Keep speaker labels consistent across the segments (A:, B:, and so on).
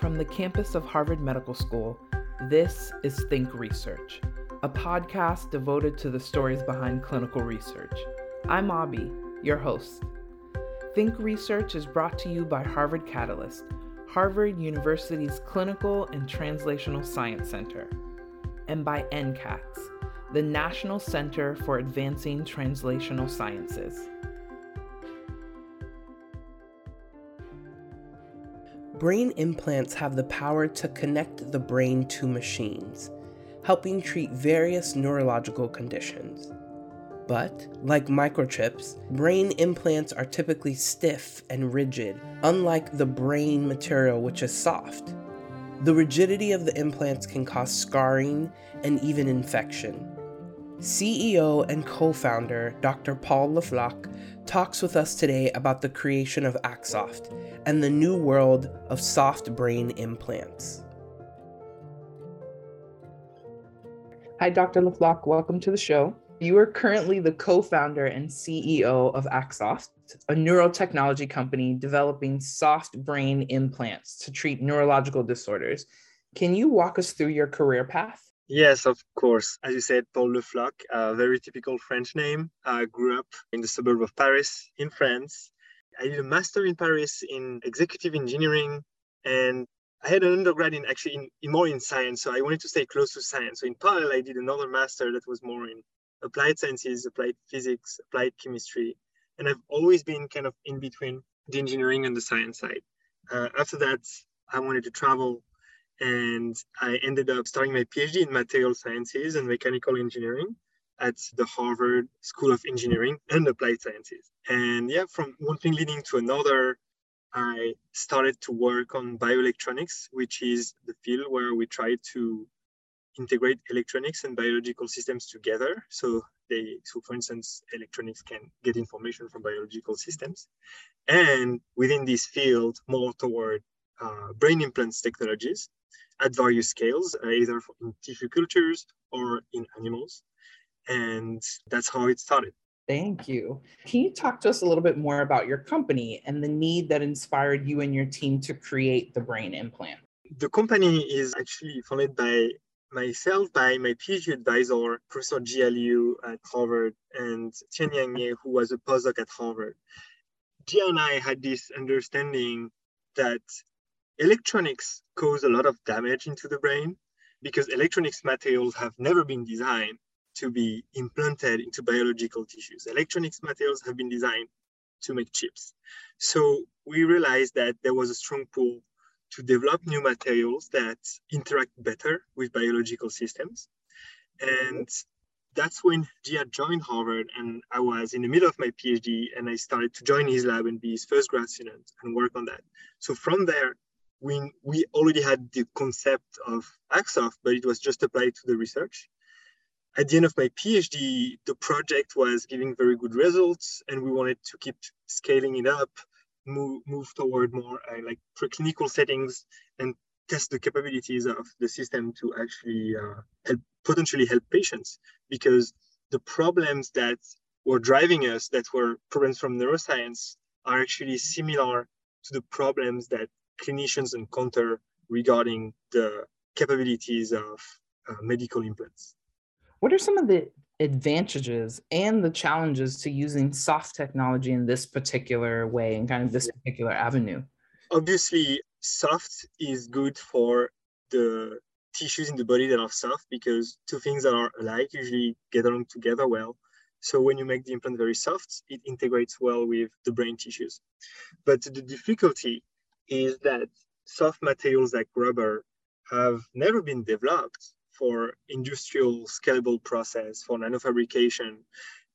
A: From the campus of Harvard Medical School, this is Think Research, a podcast devoted to the stories behind clinical research. I'm Abby, your host. Think Research is brought to you by Harvard Catalyst, Harvard University's Clinical and Translational Science Center, and by NCATS, the National Center for Advancing Translational Sciences. Brain implants have the power to connect the brain to machines, helping treat various neurological conditions. But, like microchips, brain implants are typically stiff and rigid, unlike the brain material, which is soft. The rigidity of the implants can cause scarring and even infection. CEO and co founder Dr. Paul LeFloch talks with us today about the creation of Axoft and the new world of soft brain implants. Hi, Dr. LeFloch. Welcome to the show. You are currently the co founder and CEO of Axoft, a neurotechnology company developing soft brain implants to treat neurological disorders. Can you walk us through your career path?
B: Yes, of course. As you said, Paul Le Floch, a very typical French name. I grew up in the suburb of Paris in France. I did a master in Paris in executive engineering and I had an undergrad in actually in, in, more in science. So I wanted to stay close to science. So in parallel, I did another master that was more in applied sciences, applied physics, applied chemistry. And I've always been kind of in between the engineering and the science side. Uh, after that, I wanted to travel and I ended up starting my PhD in material sciences and mechanical engineering at the Harvard School of Engineering and Applied Sciences. And yeah, from one thing leading to another, I started to work on bioelectronics, which is the field where we try to integrate electronics and biological systems together. So they, so for instance, electronics can get information from biological systems. And within this field, more toward uh, brain implants technologies at various scales, uh, either in tissue cultures or in animals. And that's how it started.
A: Thank you. Can you talk to us a little bit more about your company and the need that inspired you and your team to create the brain implant?
B: The company is actually funded by myself, by my PhD advisor, Professor Jia Liu at Harvard, and Tianyang Ye, who was a postdoc at Harvard. Jia and I had this understanding that electronics cause a lot of damage into the brain because electronics materials have never been designed to be implanted into biological tissues. Electronics materials have been designed to make chips. So we realized that there was a strong pull to develop new materials that interact better with biological systems. And that's when Jia joined Harvard and I was in the middle of my PhD and I started to join his lab and be his first grad student and work on that. So from there, we, we already had the concept of Axoft, but it was just applied to the research. At the end of my PhD, the project was giving very good results, and we wanted to keep scaling it up, move, move toward more uh, like preclinical settings, and test the capabilities of the system to actually uh, help, potentially help patients. Because the problems that were driving us, that were problems from neuroscience, are actually similar to the problems that clinicians encounter regarding the capabilities of uh, medical implants.
A: What are some of the advantages and the challenges to using soft technology in this particular way and kind of this particular avenue?
B: Obviously, soft is good for the tissues in the body that are soft because two things that are alike usually get along together well. So when you make the implant very soft, it integrates well with the brain tissues. But the difficulty is that soft materials like rubber have never been developed for industrial scalable process for nanofabrication.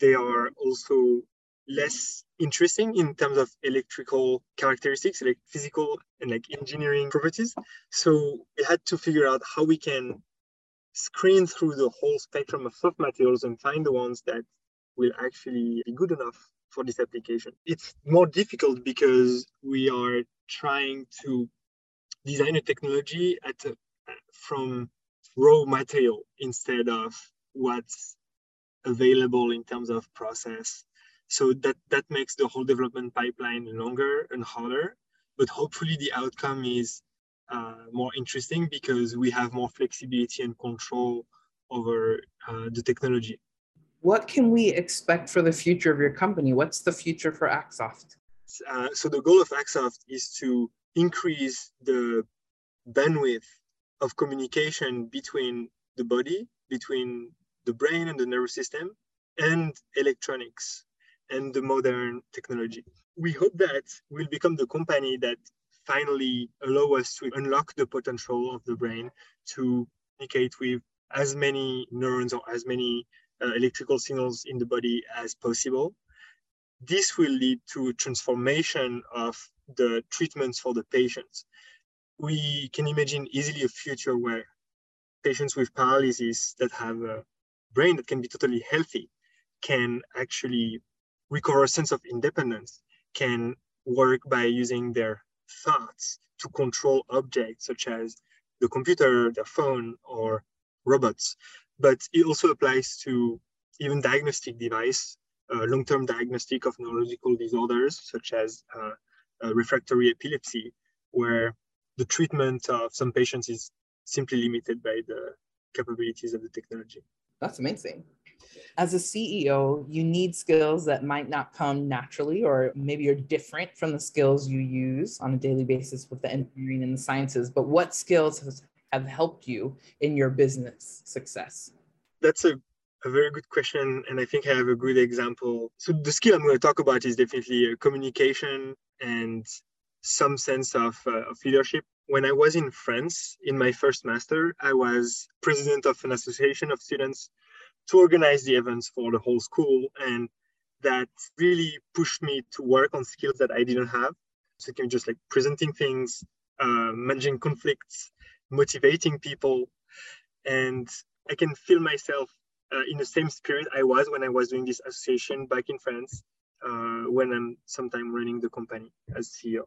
B: They are also less interesting in terms of electrical characteristics, like physical and like engineering properties. So we had to figure out how we can screen through the whole spectrum of soft materials and find the ones that will actually be good enough for this application. It's more difficult because we are trying to design a technology at a, from raw material instead of what's available in terms of process. So that that makes the whole development pipeline longer and harder. But hopefully the outcome is uh, more interesting because we have more flexibility and control over uh, the technology.
A: What can we expect for the future of your company? What's the future for Axoft?
B: Uh, so the goal of Axoft is to increase the bandwidth of communication between the body, between the brain and the nervous system, and electronics and the modern technology. We hope that we'll become the company that finally allow us to unlock the potential of the brain to communicate with as many neurons or as many uh, electrical signals in the body as possible. This will lead to transformation of the treatments for the patients. We can imagine easily a future where patients with paralysis that have a brain that can be totally healthy can actually recover a sense of independence, can work by using their thoughts to control objects such as the computer, the phone, or robots. But it also applies to even diagnostic device, long-term diagnostic of neurological disorders such as uh, uh, refractory epilepsy, where the treatment of some patients is simply limited by the capabilities of the technology.
A: That's amazing as a CEO, you need skills that might not come naturally, or maybe are different from the skills you use on a daily basis with the engineering and the sciences. But what skills have helped you in your business success?
B: That's a, a very good question. And I think I have a good example. So, the skill I'm going to talk about is definitely uh, communication and some sense of, uh, of leadership when I was in France in my first master, I was president of an association of students to organize the events for the whole school. And that really pushed me to work on skills that I didn't have. So it can be just like presenting things, uh, managing conflicts, motivating people. And I can feel myself uh, in the same spirit I was when I was doing this association back in France, uh, when I'm sometime running the company as CEO.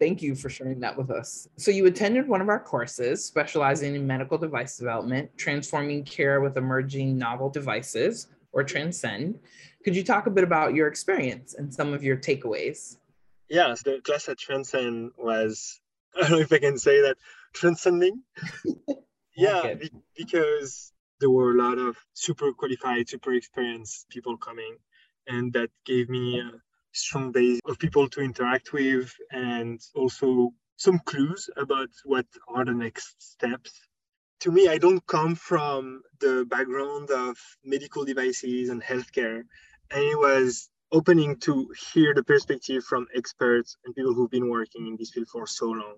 A: Thank you for sharing that with us. So, you attended one of our courses specializing in medical device development, transforming care with emerging novel devices, or Transcend. Could you talk a bit about your experience and some of your takeaways?
B: Yes, the class at Transcend was, I don't know if I can say that, transcending. yeah, okay. because there were a lot of super qualified, super experienced people coming, and that gave me a strong base of people to interact with and also some clues about what are the next steps. To me, I don't come from the background of medical devices and healthcare. And it was opening to hear the perspective from experts and people who've been working in this field for so long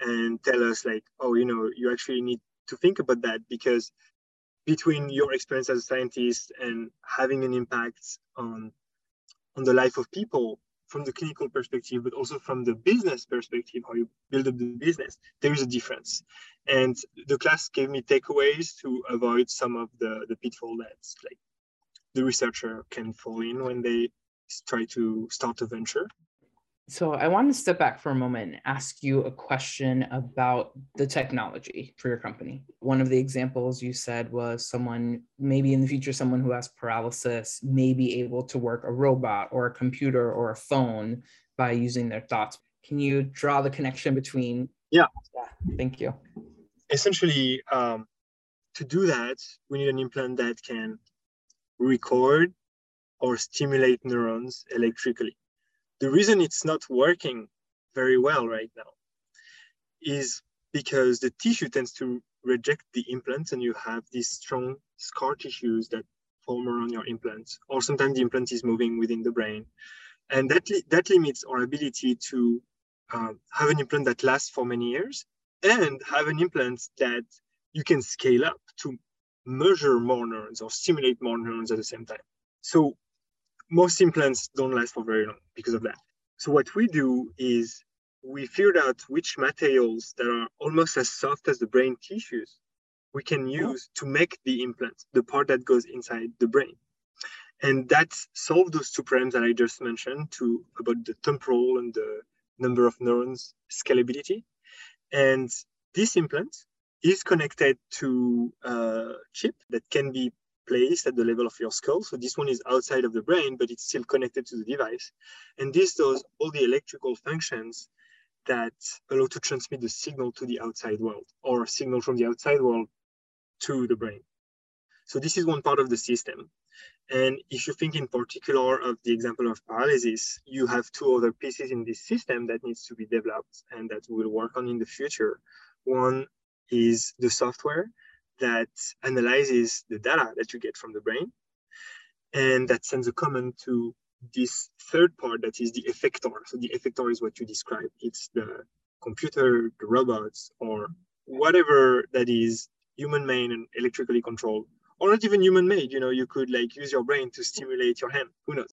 B: and tell us like, oh, you know, you actually need to think about that because between your experience as a scientist and having an impact on on the life of people from the clinical perspective, but also from the business perspective, how you build up the business, there is a difference. And the class gave me takeaways to avoid some of the, the pitfall that like the researcher can fall in when they try to start a venture.
A: So I want to step back for a moment and ask you a question about the technology for your company. One of the examples you said was someone, maybe in the future, someone who has paralysis may be able to work a robot or a computer or a phone by using their thoughts. Can you draw the connection between?
B: Yeah.
A: yeah thank you.
B: Essentially, um, to do that, we need an implant that can record or stimulate neurons electrically the reason it's not working very well right now is because the tissue tends to reject the implants and you have these strong scar tissues that form around your implants or sometimes the implant is moving within the brain. And that, li- that limits our ability to um, have an implant that lasts for many years and have an implant that you can scale up to measure more neurons or stimulate more neurons at the same time. So most implants don't last for very long because of that. So what we do is we figured out which materials that are almost as soft as the brain tissues we can oh. use to make the implant, the part that goes inside the brain. And that solved those two problems that I just mentioned to about the temporal and the number of neurons scalability. And this implant is connected to a chip that can be placed at the level of your skull. So this one is outside of the brain, but it's still connected to the device. And this does all the electrical functions that allow to transmit the signal to the outside world or signal from the outside world to the brain. So this is one part of the system. And if you think in particular of the example of paralysis, you have two other pieces in this system that needs to be developed and that we'll work on in the future. One is the software that analyzes the data that you get from the brain and that sends a command to this third part that is the effector. So the effector is what you describe. It's the computer, the robots, or whatever that is human made and electrically controlled, or not even human made. You know, you could like use your brain to stimulate your hand. Who knows?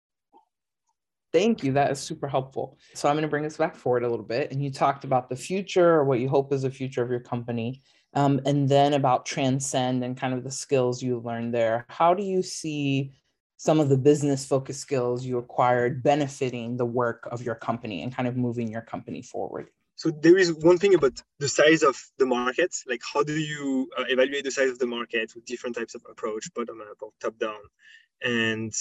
A: Thank you. That is super helpful. So I'm going to bring us back forward a little bit. And you talked about the future or what you hope is the future of your company. Um, and then about transcend and kind of the skills you learned there. How do you see some of the business focused skills you acquired benefiting the work of your company and kind of moving your company forward?
B: So there is one thing about the size of the market. Like, how do you uh, evaluate the size of the market with different types of approach, bottom up or top down, and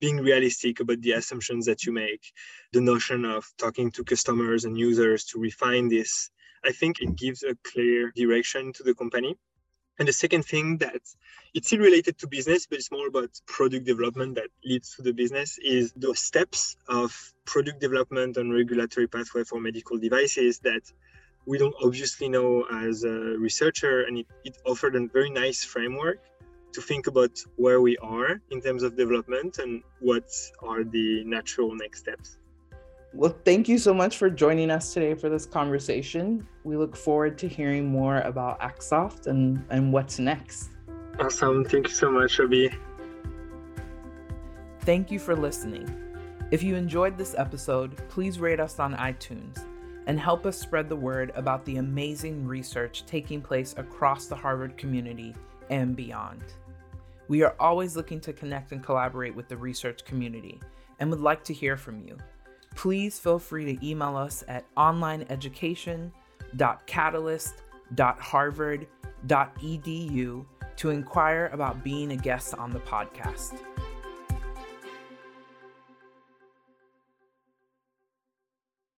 B: being realistic about the assumptions that you make. The notion of talking to customers and users to refine this, I think it gives a clear direction to the company. And the second thing that it's still related to business, but it's more about product development that leads to the business is the steps of product development and regulatory pathway for medical devices that we don't obviously know as a researcher. And it, it offered a very nice framework to think about where we are in terms of development and what are the natural next steps.
A: Well, thank you so much for joining us today for this conversation. We look forward to hearing more about Axoft and, and what's next.
B: Awesome. Thank you so much, Abby.
A: Thank you for listening. If you enjoyed this episode, please rate us on iTunes and help us spread the word about the amazing research taking place across the Harvard community and beyond. We are always looking to connect and collaborate with the research community and would like to hear from you please feel free to email us at onlineeducation.catalyst.harvard.edu to inquire about being a guest on the podcast.